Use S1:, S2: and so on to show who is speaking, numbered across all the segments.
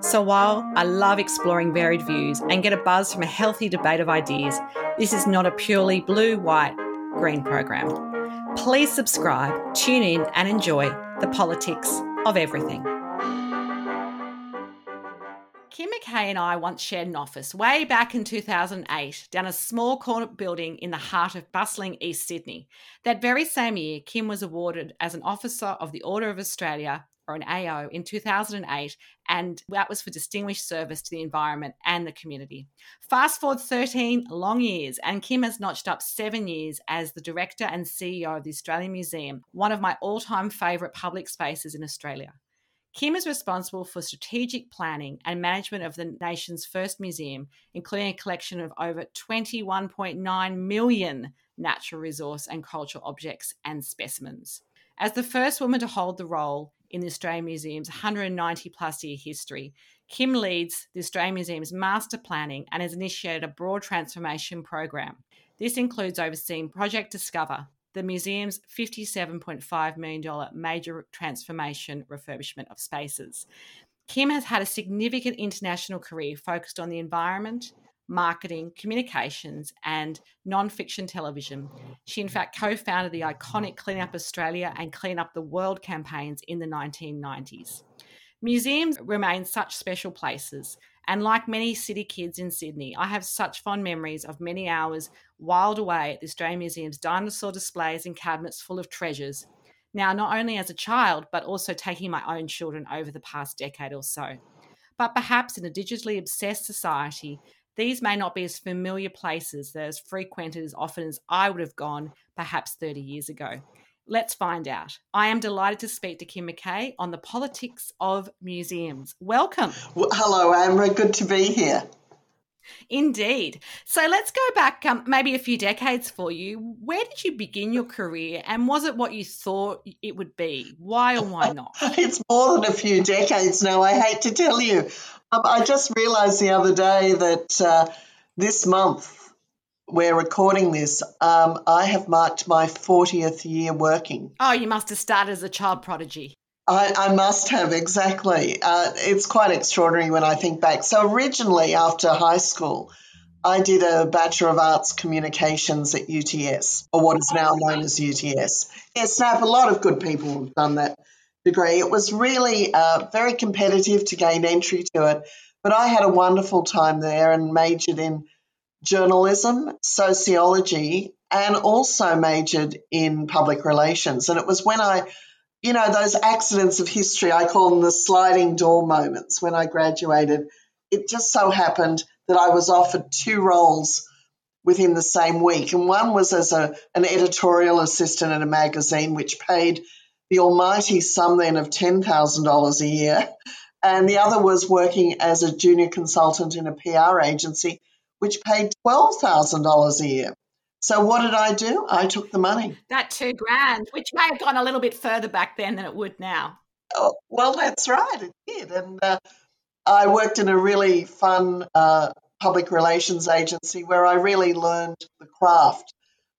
S1: so while I love exploring varied views and get a buzz from a healthy debate of ideas, this is not a purely blue, white, green program. Please subscribe, tune in, and enjoy the politics of everything. Kim McKay and I once shared an office way back in 2008 down a small corner building in the heart of bustling East Sydney. That very same year, Kim was awarded as an Officer of the Order of Australia or an AO in 2008, and that was for distinguished service to the environment and the community. Fast forward 13 long years, and Kim has notched up seven years as the director and CEO of the Australian Museum, one of my all time favourite public spaces in Australia. Kim is responsible for strategic planning and management of the nation's first museum, including a collection of over 21.9 million natural resource and cultural objects and specimens. As the first woman to hold the role, in the Australian Museum's 190 plus year history. Kim leads the Australian Museum's master planning and has initiated a broad transformation program. This includes overseeing Project Discover, the museum's $57.5 million major transformation refurbishment of spaces. Kim has had a significant international career focused on the environment, marketing, communications, and non-fiction television. She, in fact, co founded the iconic Clean Up Australia and Clean Up the World campaigns in the 1990s. Museums remain such special places, and like many city kids in Sydney, I have such fond memories of many hours whiled away at the Australian Museum's dinosaur displays and cabinets full of treasures. Now, not only as a child, but also taking my own children over the past decade or so. But perhaps in a digitally obsessed society, these may not be as familiar places, they're as frequented as often as I would have gone perhaps 30 years ago. Let's find out. I am delighted to speak to Kim McKay on the politics of museums. Welcome.
S2: Well, hello, Amber. Good to be here.
S1: Indeed. So let's go back um, maybe a few decades for you. Where did you begin your career and was it what you thought it would be? Why or why not?
S2: it's more than a few decades now, I hate to tell you. Um, I just realised the other day that uh, this month we're recording this, um, I have marked my 40th year working.
S1: Oh, you must have started as a child prodigy.
S2: I, I must have, exactly. Uh, it's quite extraordinary when I think back. So, originally, after high school, I did a Bachelor of Arts Communications at UTS, or what is now known as UTS. Yes, Snap, a lot of good people have done that degree. It was really uh, very competitive to gain entry to it, but I had a wonderful time there and majored in journalism, sociology, and also majored in public relations. And it was when I, you know, those accidents of history, I call them the sliding door moments when I graduated. It just so happened that I was offered two roles within the same week. And one was as a, an editorial assistant at a magazine, which paid the almighty sum then of $10,000 a year. And the other was working as a junior consultant in a PR agency, which paid $12,000 a year. So what did I do? I took the money.
S1: That two grand, which may have gone a little bit further back then than it would now.
S2: Oh, well, that's right, it did. And uh, I worked in a really fun uh, public relations agency where I really learned the craft.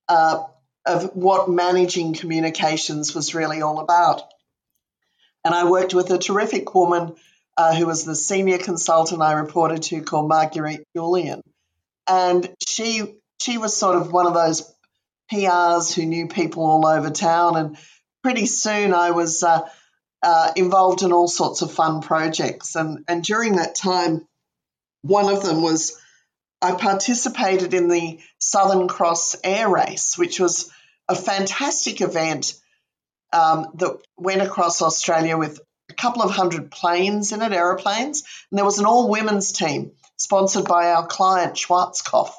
S2: Uh, of what managing communications was really all about. And I worked with a terrific woman uh, who was the senior consultant I reported to called Marguerite Julian. And she she was sort of one of those PRs who knew people all over town. And pretty soon I was uh, uh, involved in all sorts of fun projects. And, and during that time, one of them was I participated in the Southern Cross Air Race, which was a fantastic event um, that went across Australia with a couple of hundred planes in it, aeroplanes. And there was an all women's team sponsored by our client, Schwarzkopf,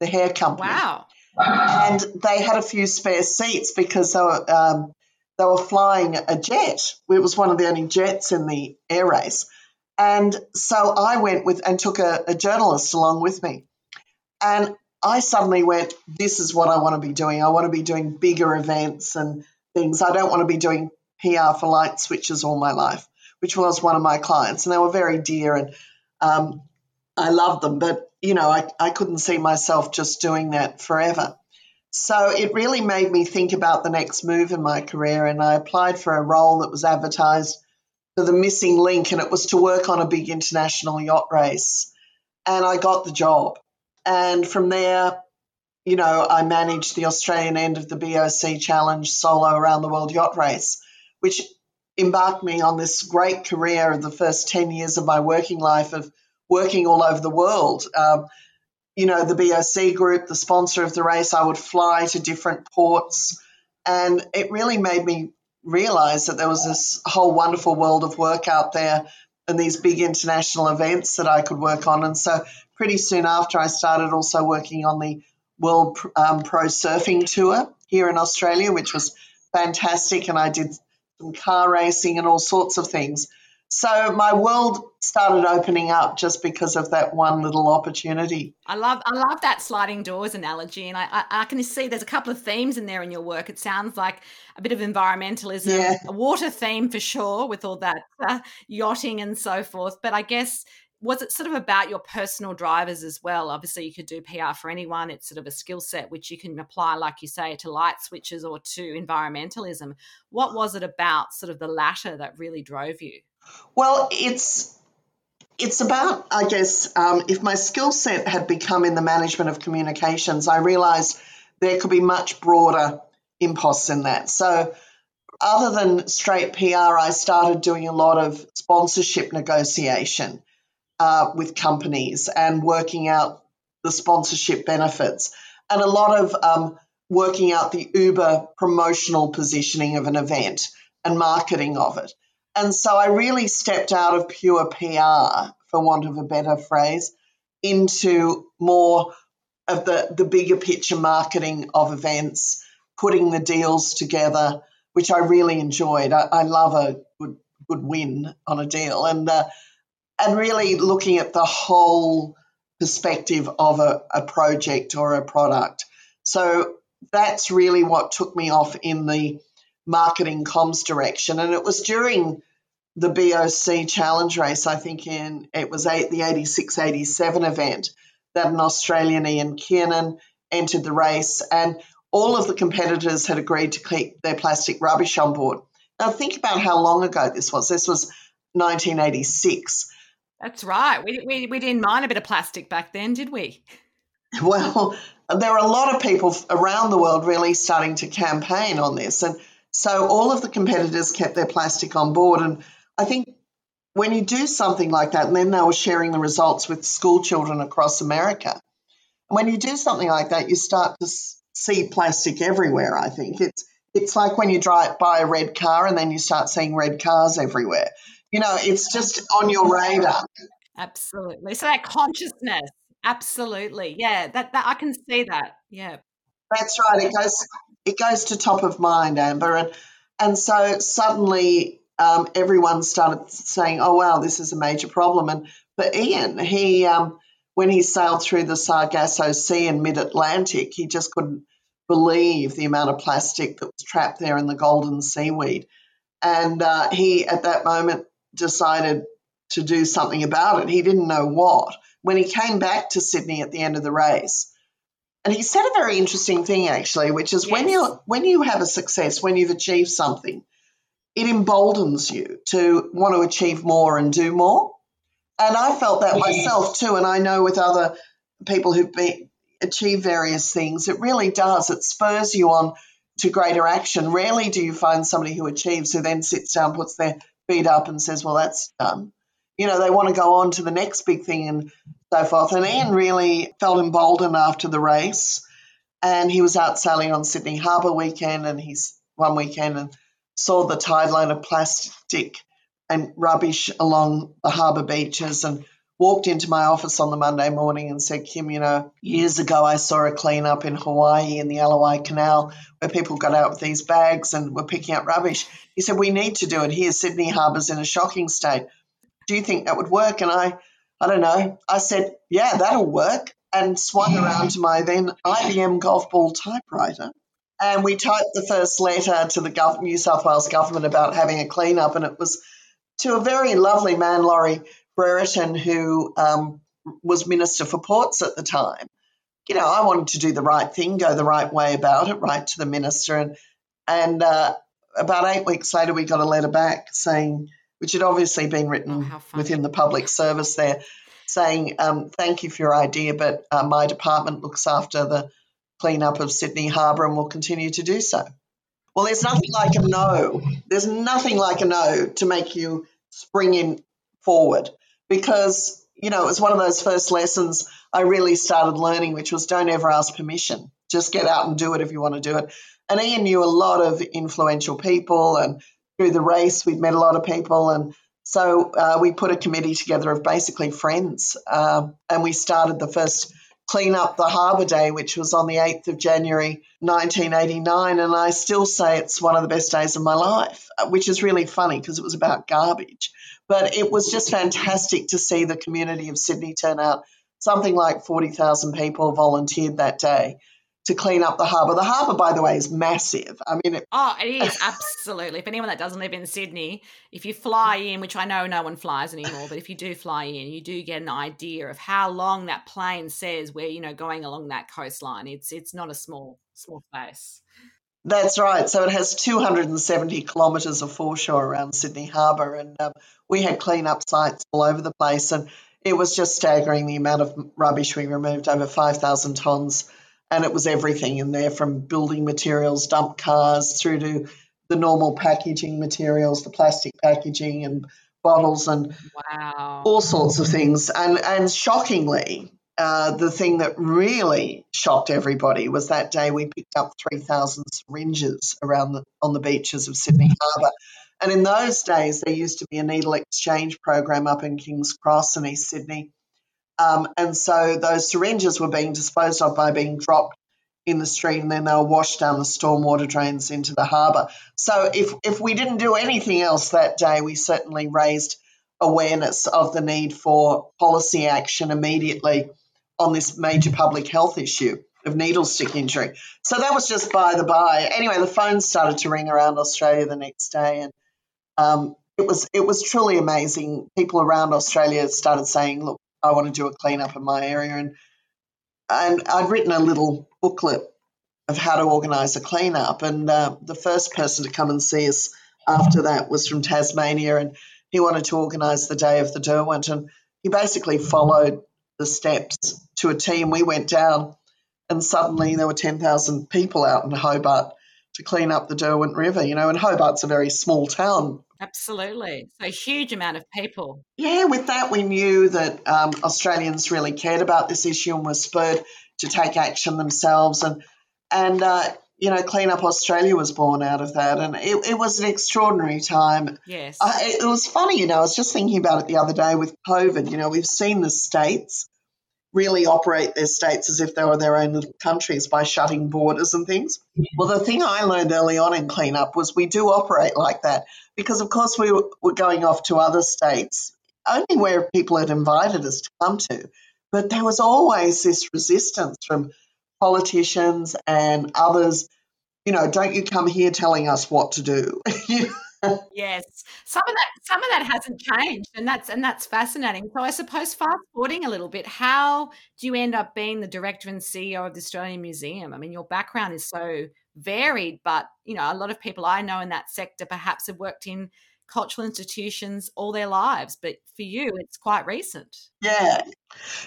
S2: the hair company.
S1: Wow.
S2: And they had a few spare seats because they were, um, they were flying a jet. It was one of the only jets in the air race. And so I went with and took a, a journalist along with me. And I suddenly went, this is what I want to be doing. I want to be doing bigger events and things. I don't want to be doing PR for light switches all my life, which was one of my clients. And they were very dear and um, I loved them. But, you know, I, I couldn't see myself just doing that forever. So it really made me think about the next move in my career. And I applied for a role that was advertised for the missing link, and it was to work on a big international yacht race. And I got the job. And from there, you know, I managed the Australian end of the BOC Challenge solo around the world yacht race, which embarked me on this great career of the first 10 years of my working life of working all over the world. Um, you know, the BOC group, the sponsor of the race, I would fly to different ports. And it really made me realize that there was this whole wonderful world of work out there and these big international events that I could work on. And so, pretty soon after, I started also working on the World um, Pro Surfing Tour here in Australia, which was fantastic. And I did some car racing and all sorts of things. So my world started opening up just because of that one little opportunity.
S1: I love I love that sliding doors analogy, and I, I, I can see there's a couple of themes in there in your work. It sounds like a bit of environmentalism, yeah. a water theme for sure, with all that uh, yachting and so forth. But I guess was it sort of about your personal drivers as well? Obviously, you could do PR for anyone. It's sort of a skill set which you can apply, like you say, to light switches or to environmentalism. What was it about sort of the latter that really drove you?
S2: Well, it's it's about, I guess, um, if my skill set had become in the management of communications, I realized there could be much broader imposts in that. So, other than straight PR, I started doing a lot of sponsorship negotiation uh, with companies and working out the sponsorship benefits, and a lot of um, working out the Uber promotional positioning of an event and marketing of it. And so I really stepped out of pure PR, for want of a better phrase, into more of the, the bigger picture marketing of events, putting the deals together, which I really enjoyed. I, I love a good, good win on a deal and, uh, and really looking at the whole perspective of a, a project or a product. So that's really what took me off in the marketing comms direction. And it was during the BOC challenge race, I think in it was eight, the 86 87 event, that an Australian Ian Kiernan entered the race, and all of the competitors had agreed to keep their plastic rubbish on board. Now, think about how long ago this was. This was 1986.
S1: That's right. We, we, we didn't mind a bit of plastic back then, did we?
S2: Well, there are a lot of people around the world really starting to campaign on this. And so all of the competitors kept their plastic on board. And I think when you do something like that, and then they were sharing the results with school children across America, when you do something like that, you start to see plastic everywhere. I think it's it's like when you drive by a red car and then you start seeing red cars everywhere. You know, it's just on your radar.
S1: Absolutely. So that consciousness, absolutely, yeah. That that I can see that. Yeah.
S2: That's right. It goes it goes to top of mind, Amber, and and so suddenly um, everyone started saying, "Oh wow, this is a major problem." And for Ian, he um, when he sailed through the Sargasso Sea in mid-Atlantic, he just couldn't believe the amount of plastic that was trapped there in the golden seaweed, and uh, he at that moment decided to do something about it. He didn't know what. When he came back to Sydney at the end of the race, and he said a very interesting thing actually, which is yes. when you when you have a success, when you've achieved something it emboldens you to want to achieve more and do more. And I felt that myself too. And I know with other people who've been, achieved various things, it really does. It spurs you on to greater action. Rarely do you find somebody who achieves who then sits down, puts their feet up, and says, Well, that's done. You know, they want to go on to the next big thing and so forth. And Ian really felt emboldened after the race. And he was out sailing on Sydney Harbour weekend and he's one weekend and saw the tide line of plastic and rubbish along the harbour beaches and walked into my office on the Monday morning and said, Kim, you know, years ago I saw a cleanup in Hawaii in the Ala Wai Canal where people got out with these bags and were picking up rubbish. He said, We need to do it here. Sydney Harbour's in a shocking state. Do you think that would work? And I, I don't know. I said, yeah, that'll work. And swung around to my then IBM golf ball typewriter. And we typed the first letter to the gov- New South Wales government about having a cleanup. And it was to a very lovely man, Laurie Brereton, who um, was Minister for Ports at the time. You know, I wanted to do the right thing, go the right way about it, write to the minister. And, and uh, about eight weeks later, we got a letter back saying, which had obviously been written oh, within the public service there, saying, um, Thank you for your idea, but uh, my department looks after the cleanup of Sydney Harbour and will continue to do so. Well, there's nothing like a no. There's nothing like a no to make you spring in forward because, you know, it was one of those first lessons I really started learning, which was don't ever ask permission. Just get out and do it if you want to do it. And Ian knew a lot of influential people, and through the race, we'd met a lot of people. And so uh, we put a committee together of basically friends, um, and we started the first Clean Up the Harbour Day, which was on the 8th of January 1989. And I still say it's one of the best days of my life, uh, which is really funny because it was about garbage. But it was just fantastic to see the community of Sydney turn out. Something like 40,000 people volunteered that day to clean up the harbour. The harbour, by the way, is massive. I mean, it-
S1: oh, it is absolutely. If anyone that doesn't live in Sydney, if you fly in, which I know no one flies anymore, but if you do fly in, you do get an idea of how long that plane says we're you know going along that coastline. It's it's not a small small space.
S2: That's right. So it has 270 kilometres of foreshore around Sydney Harbour, and um, we had clean-up sites all over the place, and it was just staggering the amount of rubbish we removed, over 5,000 tonnes and it was everything in there from building materials, dump cars, through to the normal packaging materials, the plastic packaging and bottles and
S1: wow.
S2: all sorts of things. And and shockingly, uh, the thing that really shocked everybody was that day we picked up 3,000 syringes around the, on the beaches of Sydney Harbour. And in those days, there used to be a needle exchange program up in King's Cross in East Sydney um, and so those syringes were being disposed of by being dropped in the street and then they were washed down the stormwater drains into the harbour. So if, if we didn't do anything else that day, we certainly raised awareness of the need for policy action immediately on this major public health issue of needle stick injury. So that was just by the by. Anyway, the phone started to ring around Australia the next day and um, it was it was truly amazing. People around Australia started saying, "Look, I want to do a cleanup in my area. And, and I'd written a little booklet of how to organise a cleanup. And uh, the first person to come and see us after that was from Tasmania, and he wanted to organise the day of the Derwent. And he basically followed the steps to a team. We went down, and suddenly there were 10,000 people out in Hobart to clean up the Derwent River, you know, and Hobart's a very small town.
S1: Absolutely. So, a huge amount of people.
S2: Yeah, with that, we knew that um, Australians really cared about this issue and were spurred to take action themselves. And, and uh, you know, Clean Up Australia was born out of that. And it, it was an extraordinary time.
S1: Yes.
S2: Uh, it, it was funny, you know, I was just thinking about it the other day with COVID. You know, we've seen the states really operate their states as if they were their own little countries by shutting borders and things. Well, the thing I learned early on in cleanup was we do operate like that because, of course, we were going off to other states only where people had invited us to come to. But there was always this resistance from politicians and others. You know, don't you come here telling us what to do?
S1: yes, some of that some of that hasn't changed, and that's and that's fascinating. So I suppose fast forwarding a little bit, how do you end up being the director and CEO of the Australian Museum? I mean, your background is so varied, but you know, a lot of people I know in that sector perhaps have worked in cultural institutions all their lives, but for you, it's quite recent.
S2: Yeah,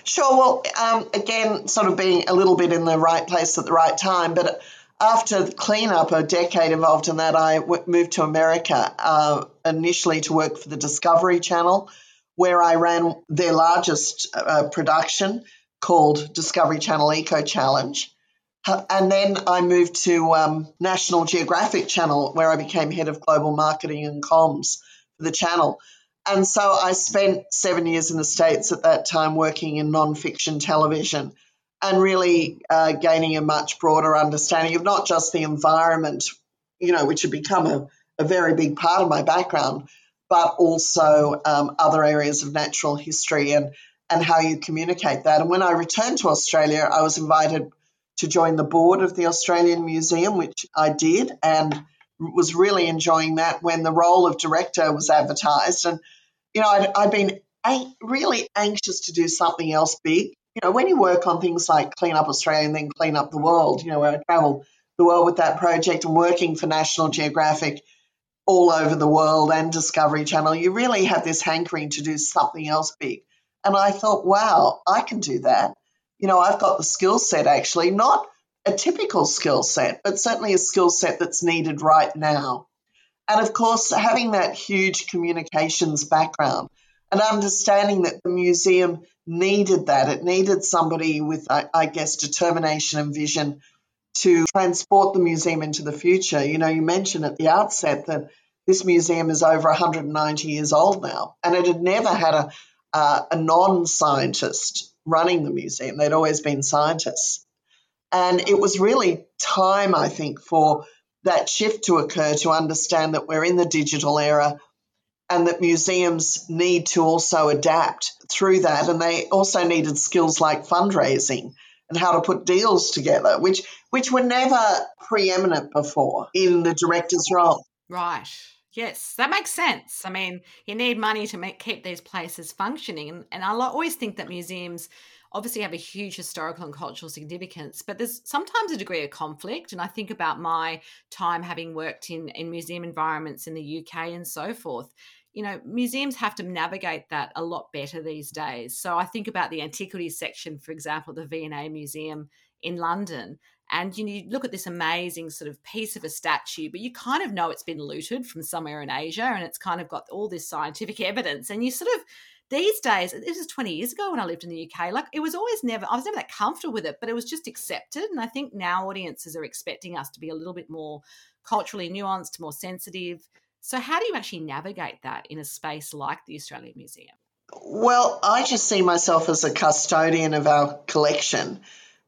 S2: sure. Well, um, again, sort of being a little bit in the right place at the right time, but after cleanup, a decade involved in that, I w- moved to America uh, initially to work for the Discovery Channel, where I ran their largest uh, production called Discovery Channel Eco Challenge. And then I moved to um, National Geographic Channel, where I became head of global marketing and comms for the channel. And so I spent seven years in the States at that time working in non-fiction television and really uh, gaining a much broader understanding of not just the environment, you know, which had become a, a very big part of my background, but also um, other areas of natural history and, and how you communicate that. And when I returned to Australia, I was invited to join the board of the Australian Museum, which I did and was really enjoying that when the role of director was advertised. And, you know, I'd, I'd been really anxious to do something else big. You know, when you work on things like Clean Up Australia and then Clean Up the World, you know, where I traveled the world with that project and working for National Geographic all over the world and Discovery Channel, you really have this hankering to do something else big. And I thought, wow, I can do that. You know, I've got the skill set actually, not a typical skill set, but certainly a skill set that's needed right now. And of course, having that huge communications background and understanding that the museum needed that. It needed somebody with, I, I guess, determination and vision to transport the museum into the future. You know, you mentioned at the outset that this museum is over 190 years old now, and it had never had a, a non scientist running the museum. They'd always been scientists. And it was really time, I think, for that shift to occur to understand that we're in the digital era and that museums need to also adapt through that. And they also needed skills like fundraising and how to put deals together, which which were never preeminent before in the director's role.
S1: Right. Yes, that makes sense. I mean, you need money to make, keep these places functioning. And, and I always think that museums obviously have a huge historical and cultural significance, but there's sometimes a degree of conflict. And I think about my time having worked in, in museum environments in the UK and so forth. You know, museums have to navigate that a lot better these days. So I think about the antiquities section, for example, the V&A Museum in London and you, look at this amazing sort of piece of a statue, but you kind of know it's been looted from somewhere in Asia and it's kind of got all this scientific evidence. And you sort of, these days, this is 20 years ago when I lived in the UK, like it was always never, I was never that comfortable with it, but it was just accepted. And I think now audiences are expecting us to be a little bit more culturally nuanced, more sensitive. So, how do you actually navigate that in a space like the Australian Museum?
S2: Well, I just see myself as a custodian of our collection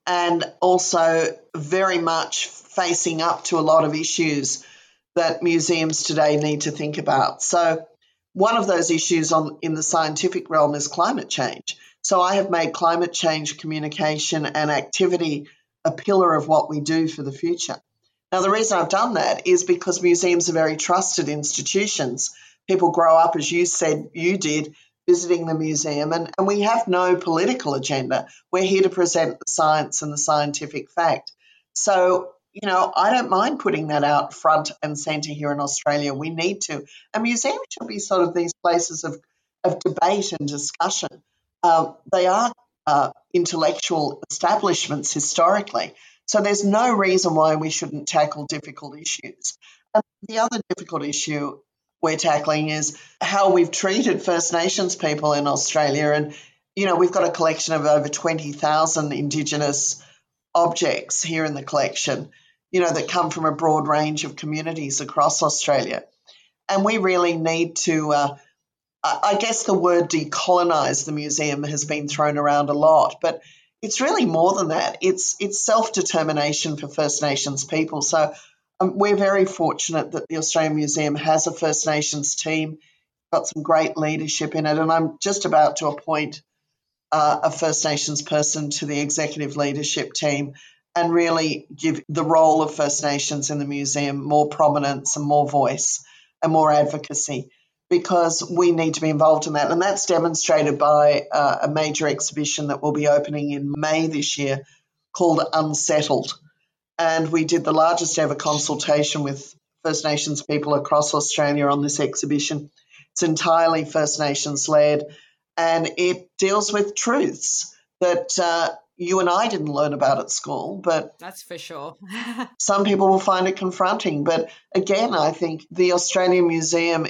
S2: and also very much facing up to a lot of issues that museums today need to think about. So, one of those issues on, in the scientific realm is climate change. So, I have made climate change communication and activity a pillar of what we do for the future. Now, the reason I've done that is because museums are very trusted institutions. People grow up, as you said you did, visiting the museum, and, and we have no political agenda. We're here to present the science and the scientific fact. So, you know, I don't mind putting that out front and centre here in Australia. We need to. A museum should be sort of these places of, of debate and discussion. Uh, they are uh, intellectual establishments historically. So there's no reason why we shouldn't tackle difficult issues. And the other difficult issue we're tackling is how we've treated First Nations people in Australia. And, you know, we've got a collection of over 20,000 Indigenous objects here in the collection, you know, that come from a broad range of communities across Australia. And we really need to, uh, I guess the word decolonize the museum has been thrown around a lot, but it's really more than that. It's it's self determination for First Nations people. So um, we're very fortunate that the Australian Museum has a First Nations team, got some great leadership in it, and I'm just about to appoint uh, a First Nations person to the executive leadership team and really give the role of First Nations in the museum more prominence and more voice and more advocacy because we need to be involved in that. And that's demonstrated by uh, a major exhibition that will be opening in May this year called Unsettled and we did the largest ever consultation with First Nations people across Australia on this exhibition. It's entirely First Nations led, and it deals with truths that uh, you and I didn't learn about at school, but
S1: that's for sure.
S2: some people will find it confronting. But again, I think the Australian Museum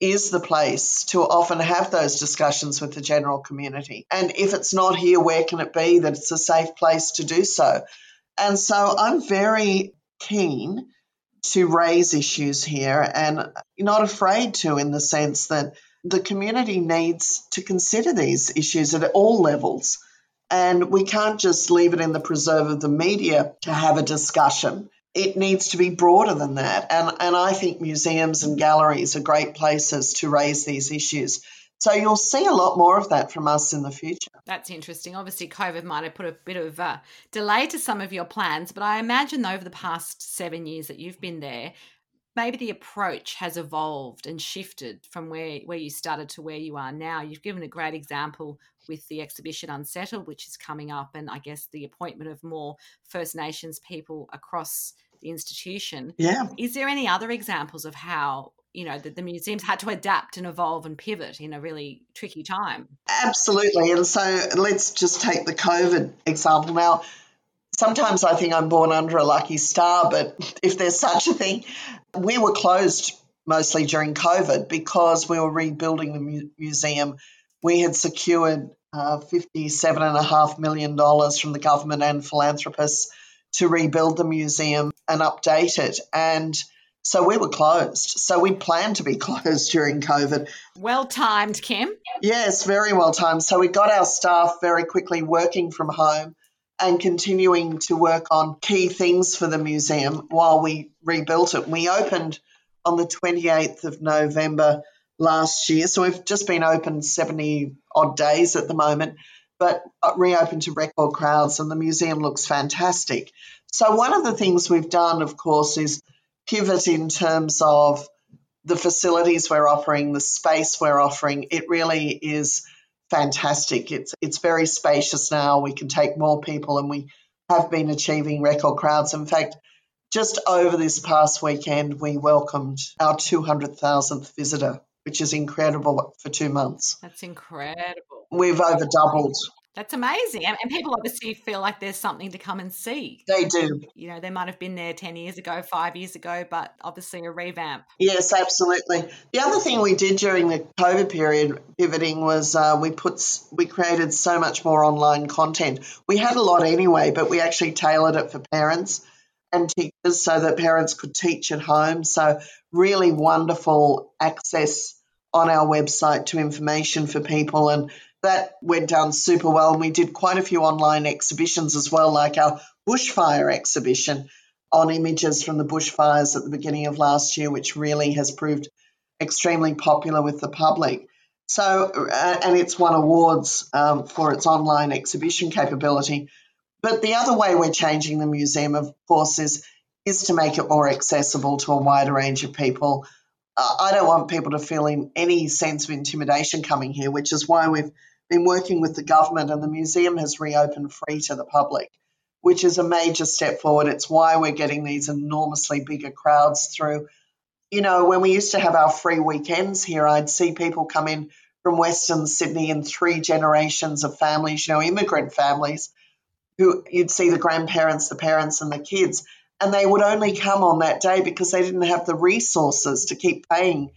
S2: is the place to often have those discussions with the general community. And if it's not here, where can it be that it's a safe place to do so? And so I'm very keen to raise issues here and not afraid to, in the sense that the community needs to consider these issues at all levels. And we can't just leave it in the preserve of the media to have a discussion. It needs to be broader than that. And, and I think museums and galleries are great places to raise these issues. So you'll see a lot more of that from us in the future.
S1: That's interesting. Obviously, COVID might have put a bit of uh, delay to some of your plans, but I imagine over the past seven years that you've been there, maybe the approach has evolved and shifted from where, where you started to where you are now. You've given a great example with the exhibition Unsettled, which is coming up, and I guess the appointment of more First Nations people across the institution.
S2: Yeah.
S1: Is there any other examples of how you know that the museums had to adapt and evolve and pivot in a really tricky time?
S2: Absolutely. And so let's just take the COVID example now. Sometimes I think I'm born under a lucky star, but if there's such a thing, we were closed mostly during COVID because we were rebuilding the mu- museum. We had secured uh, $57.5 million from the government and philanthropists to rebuild the museum and update it. And so we were closed. So we planned to be closed during COVID.
S1: Well timed, Kim.
S2: Yes, very well timed. So we got our staff very quickly working from home and continuing to work on key things for the museum while we rebuilt it. We opened on the 28th of November last year. So we've just been open 70 odd days at the moment, but reopened to record crowds, and the museum looks fantastic. So, one of the things we've done, of course, is pivot in terms of the facilities we're offering, the space we're offering. It really is fantastic. It's it's very spacious now. We can take more people, and we have been achieving record crowds. In fact, just over this past weekend, we welcomed our 200,000th visitor which is incredible for two months.
S1: That's incredible.
S2: We've over doubled.
S1: That's amazing. And, and, people obviously feel like there's something to come and see.
S2: They do.
S1: You know, they might have been there 10 years ago, five years ago, but obviously a revamp.
S2: Yes, absolutely. The other thing we did during the COVID period pivoting was uh, we put, we created so much more online content. We had a lot anyway, but we actually tailored it for parents and teachers so that parents could teach at home. So, really wonderful access on our website to information for people. And that went down super well. And we did quite a few online exhibitions as well, like our bushfire exhibition on images from the bushfires at the beginning of last year, which really has proved extremely popular with the public. So, uh, and it's won awards um, for its online exhibition capability. But the other way we're changing the museum, of course, is is to make it more accessible to a wider range of people Uh, I don't want people to feel in any sense of intimidation coming here, which is why we've been working with the government and the museum has reopened free to the public, which is a major step forward. It's why we're getting these enormously bigger crowds through. You know, when we used to have our free weekends here, I'd see people come in from Western Sydney in three generations of families, you know, immigrant families, who you'd see the grandparents, the parents, and the kids and they would only come on that day because they didn't have the resources to keep paying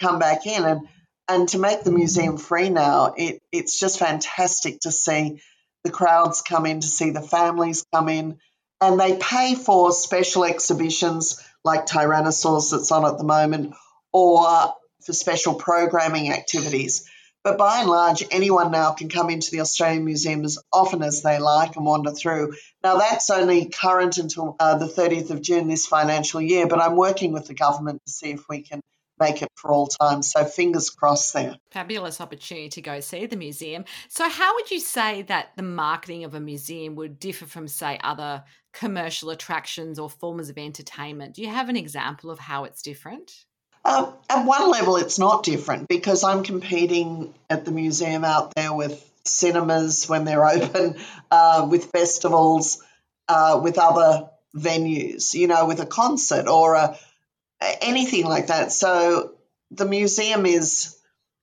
S2: come back in. And and to make the museum free now it it's just fantastic to see the crowds come in to see the families come in. And they pay for special exhibitions like tyrannosaurs that's on at the moment or for special programming activities but by and large, anyone now can come into the Australian Museum as often as they like and wander through. Now, that's only current until uh, the 30th of June this financial year, but I'm working with the government to see if we can make it for all time. So fingers crossed there.
S1: Fabulous opportunity to go see the museum. So, how would you say that the marketing of a museum would differ from, say, other commercial attractions or forms of entertainment? Do you have an example of how it's different?
S2: Uh, at one level, it's not different because I'm competing at the museum out there with cinemas when they're open, uh, with festivals, uh, with other venues, you know, with a concert or a, anything like that. So the museum is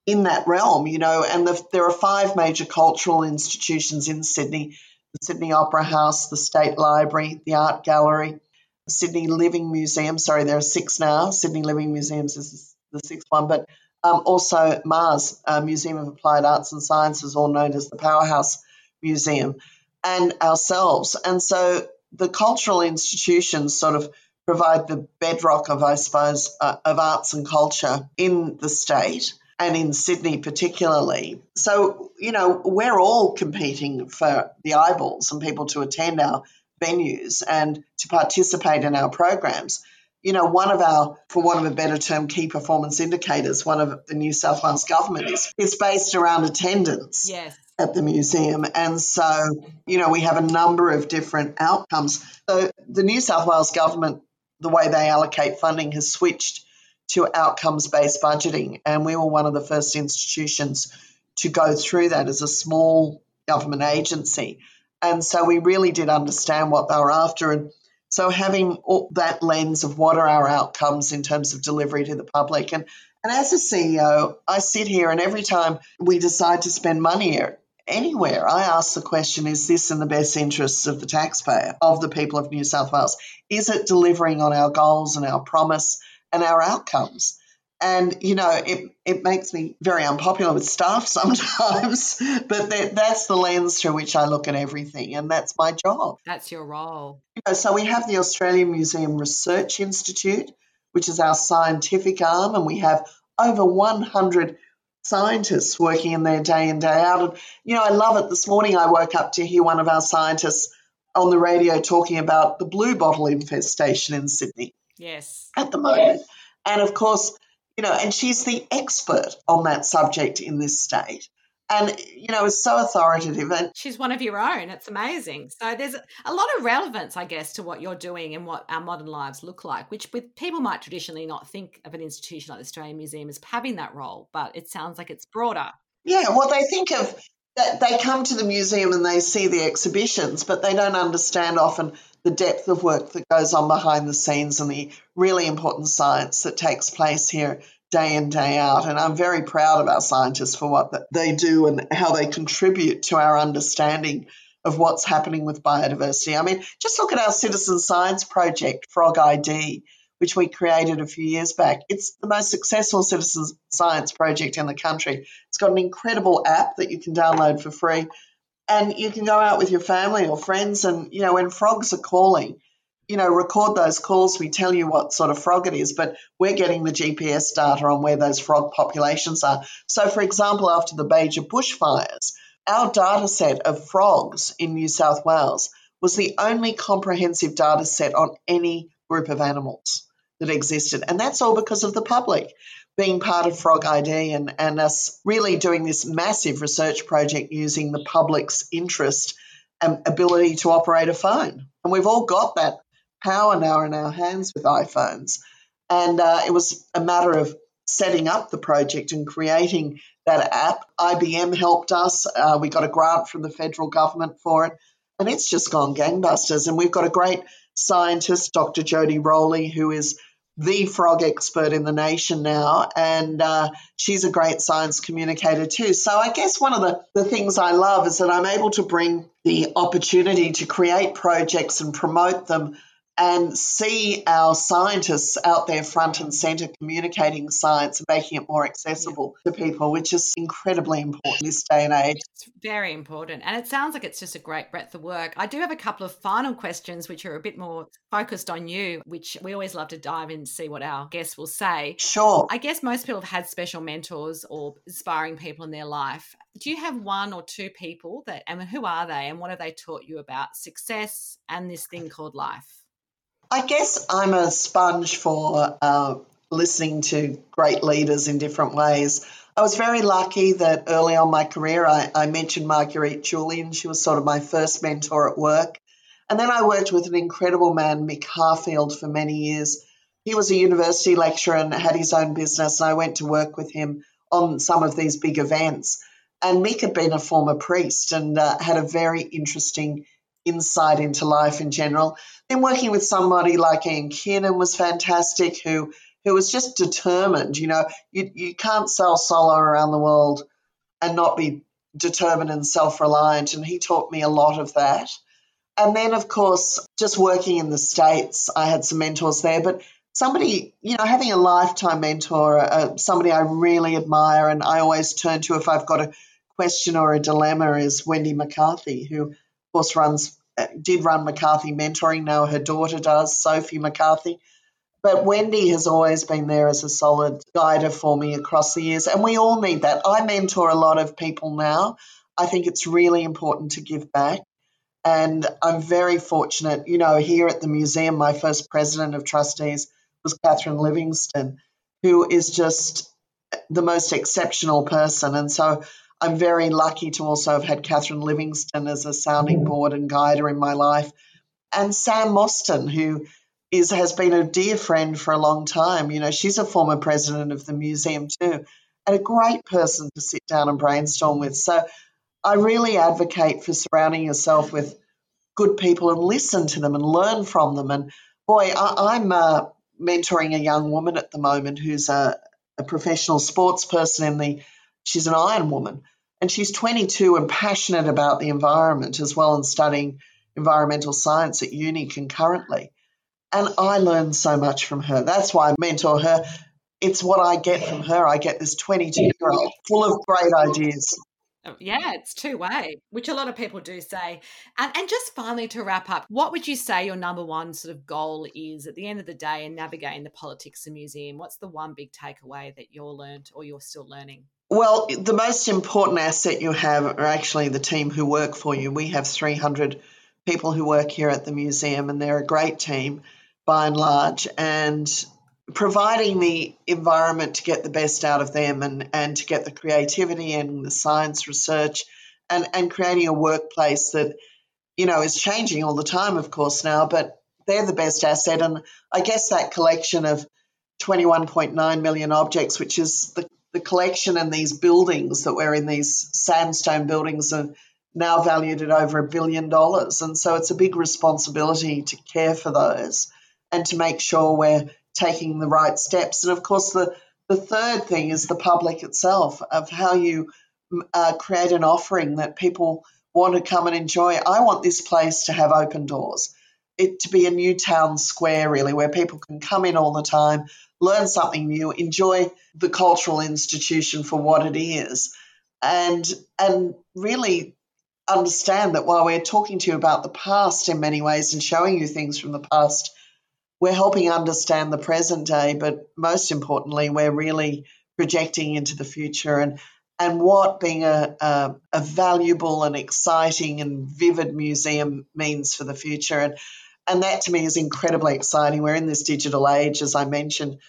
S2: in that realm, you know, and the, there are five major cultural institutions in Sydney the Sydney Opera House, the State Library, the Art Gallery, Sydney Living Museum. Sorry, there are six now. Sydney Living Museums is the sixth one, but um, also MAAS, uh, Museum of Applied Arts and Sciences, all known as the Powerhouse Museum, and ourselves. And so the cultural institutions sort of provide the bedrock of, I suppose, uh, of arts and culture in the state and in Sydney particularly. So, you know, we're all competing for the eyeballs and people to attend our venues and to participate in our programs, you know, one of our, for want of a better term, key performance indicators, one of the New South Wales government is, is based around attendance.
S1: Yes.
S2: At the museum. And so, you know, we have a number of different outcomes. So, the New South Wales government, the way they allocate funding has switched to outcomes based budgeting. And we were one of the first institutions to go through that as a small government agency. And so we really did understand what they were after. And so having that lens of what are our outcomes in terms of delivery to the public. And, and as a CEO, I sit here and every time we decide to spend money anywhere, I ask the question is this in the best interests of the taxpayer, of the people of New South Wales? Is it delivering on our goals and our promise and our outcomes? And, you know, it, it makes me very unpopular with staff sometimes, but that, that's the lens through which I look at everything. And that's my job.
S1: That's your role.
S2: You know, so we have the Australian Museum Research Institute, which is our scientific arm, and we have over 100 scientists working in there day in, day out. And, you know, I love it. This morning I woke up to hear one of our scientists on the radio talking about the blue bottle infestation in Sydney.
S1: Yes.
S2: At the moment. And of course, you know, and she's the expert on that subject in this state. And, you know, is so authoritative. And
S1: she's one of your own. It's amazing. So there's a lot of relevance, I guess, to what you're doing and what our modern lives look like, which with people might traditionally not think of an institution like the Australian Museum as having that role, but it sounds like it's broader.
S2: Yeah, well, they think of that they come to the museum and they see the exhibitions, but they don't understand often the depth of work that goes on behind the scenes and the really important science that takes place here day in, day out. And I'm very proud of our scientists for what they do and how they contribute to our understanding of what's happening with biodiversity. I mean, just look at our citizen science project, Frog ID, which we created a few years back. It's the most successful citizen science project in the country. It's got an incredible app that you can download for free and you can go out with your family or friends and you know when frogs are calling you know record those calls. We tell you what sort of frog it is but we're getting the gps data on where those frog populations are. So for example after the Bega bushfires our data set of frogs in new south wales was the only comprehensive data set on any group of animals that existed and that's all because of the public being part of Frog ID and, and us really doing this massive research project using the public's interest and ability to operate a phone. And we've all got that power now in our hands with iPhones. And uh, it was a matter of setting up the project and creating that app. IBM helped us. Uh, we got a grant from the federal government for it. And it's just gone gangbusters. And we've got a great scientist, Dr. Jodi Rowley, who is the frog expert in the nation now, and uh, she's a great science communicator too. So I guess one of the, the things I love is that I'm able to bring the opportunity to create projects and promote them and see our scientists out there front and center communicating science and making it more accessible yeah. to people, which is incredibly important this day and age.
S1: It's very important. And it sounds like it's just a great breadth of work. I do have a couple of final questions, which are a bit more focused on you, which we always love to dive in and see what our guests will say.
S2: Sure.
S1: I guess most people have had special mentors or inspiring people in their life. Do you have one or two people that, and who are they, and what have they taught you about success and this thing called life?
S2: I guess I'm a sponge for uh, listening to great leaders in different ways. I was very lucky that early on my career, I, I mentioned Marguerite Julian. She was sort of my first mentor at work. And then I worked with an incredible man, Mick Harfield, for many years. He was a university lecturer and had his own business, and I went to work with him on some of these big events. And Mick had been a former priest and uh, had a very interesting insight into life in general. Then working with somebody like Ian Kiernan was fantastic, who who was just determined. You know, you you can't sell solo around the world and not be determined and self reliant. And he taught me a lot of that. And then, of course, just working in the States, I had some mentors there. But somebody, you know, having a lifetime mentor, uh, somebody I really admire and I always turn to if I've got a question or a dilemma is Wendy McCarthy, who course, runs uh, did run McCarthy Mentoring. Now her daughter does, Sophie McCarthy. But Wendy has always been there as a solid guider for me across the years, and we all need that. I mentor a lot of people now. I think it's really important to give back. And I'm very fortunate, you know, here at the museum, my first president of trustees was Catherine Livingstone, who is just the most exceptional person. And so I'm very lucky to also have had Catherine Livingstone as a sounding board and guider in my life. And Sam Mostyn, who is has been a dear friend for a long time. You know, she's a former president of the museum too, and a great person to sit down and brainstorm with. So I really advocate for surrounding yourself with good people and listen to them and learn from them. And boy, I, am uh, mentoring a young woman at the moment who's a, a professional sports person in the, she's an Iron Woman. And she's 22 and passionate about the environment as well and studying environmental science at uni concurrently. And I learned so much from her. That's why I mentor her. It's what I get from her. I get this 22 year old full of great ideas.
S1: Oh, yeah, it's two way, which a lot of people do say. And and just finally to wrap up, what would you say your number one sort of goal is at the end of the day in navigating the politics of museum? What's the one big takeaway that you're learned or you're still learning?
S2: Well, the most important asset you have are actually the team who work for you. We have 300 people who work here at the museum, and they're a great team by and large. And providing the environment to get the best out of them and, and to get the creativity and the science research and, and creating a workplace that, you know, is changing all the time, of course, now, but they're the best asset. And I guess that collection of 21.9 million objects, which is the, the collection and these buildings that we're in, these sandstone buildings are now valued at over a billion dollars. And so it's a big responsibility to care for those and to make sure we're taking the right steps. And of course, the, the third thing is the public itself of how you uh, create an offering that people want to come and enjoy. I want this place to have open doors, it to be a new town square, really, where people can come in all the time, learn something new, enjoy the cultural institution for what it is, and and really understand that while we're talking to you about the past in many ways and showing you things from the past we're helping understand the present day, but most importantly, we're really projecting into the future and and what being a, a, a, valuable and exciting and vivid museum means for the future. And, and that to me is incredibly exciting. We're in this digital age, as I mentioned,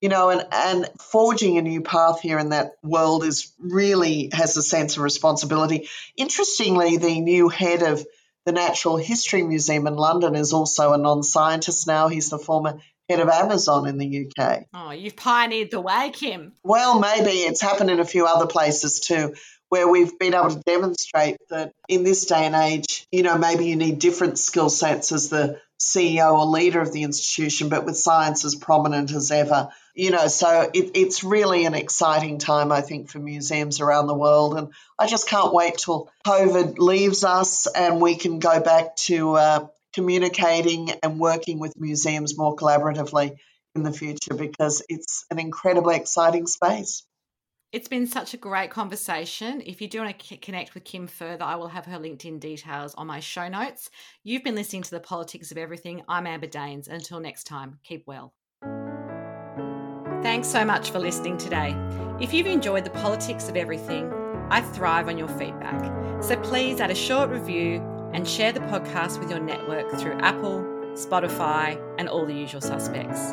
S2: you know, and, and forging a new path here in that world is really has a sense of responsibility. Interestingly, the new head of the Natural History Museum in London is also a non scientist now. He's the former head of Amazon in the UK.
S1: Oh, you've pioneered the way, Kim.
S2: Well, maybe it's happened in a few other places too, where we've been able to demonstrate that in this day and age, you know, maybe you need different skill sets as the CEO or leader of the institution, but with science as prominent as ever you know, so it, it's really an exciting time, I think, for museums around the world. And I just can't wait till COVID leaves us and we can go back to uh, communicating and working with museums more collaboratively in the future because it's an incredibly exciting space.
S1: It's been such a great conversation. If you do want to connect with Kim further, I will have her LinkedIn details on my show notes. You've been listening to The Politics of Everything. I'm Amber Daines. Until next time, keep well. Thanks so much for listening today. If you've enjoyed the politics of everything, I thrive on your feedback. So please add a short review and share the podcast with your network through Apple, Spotify, and all the usual suspects.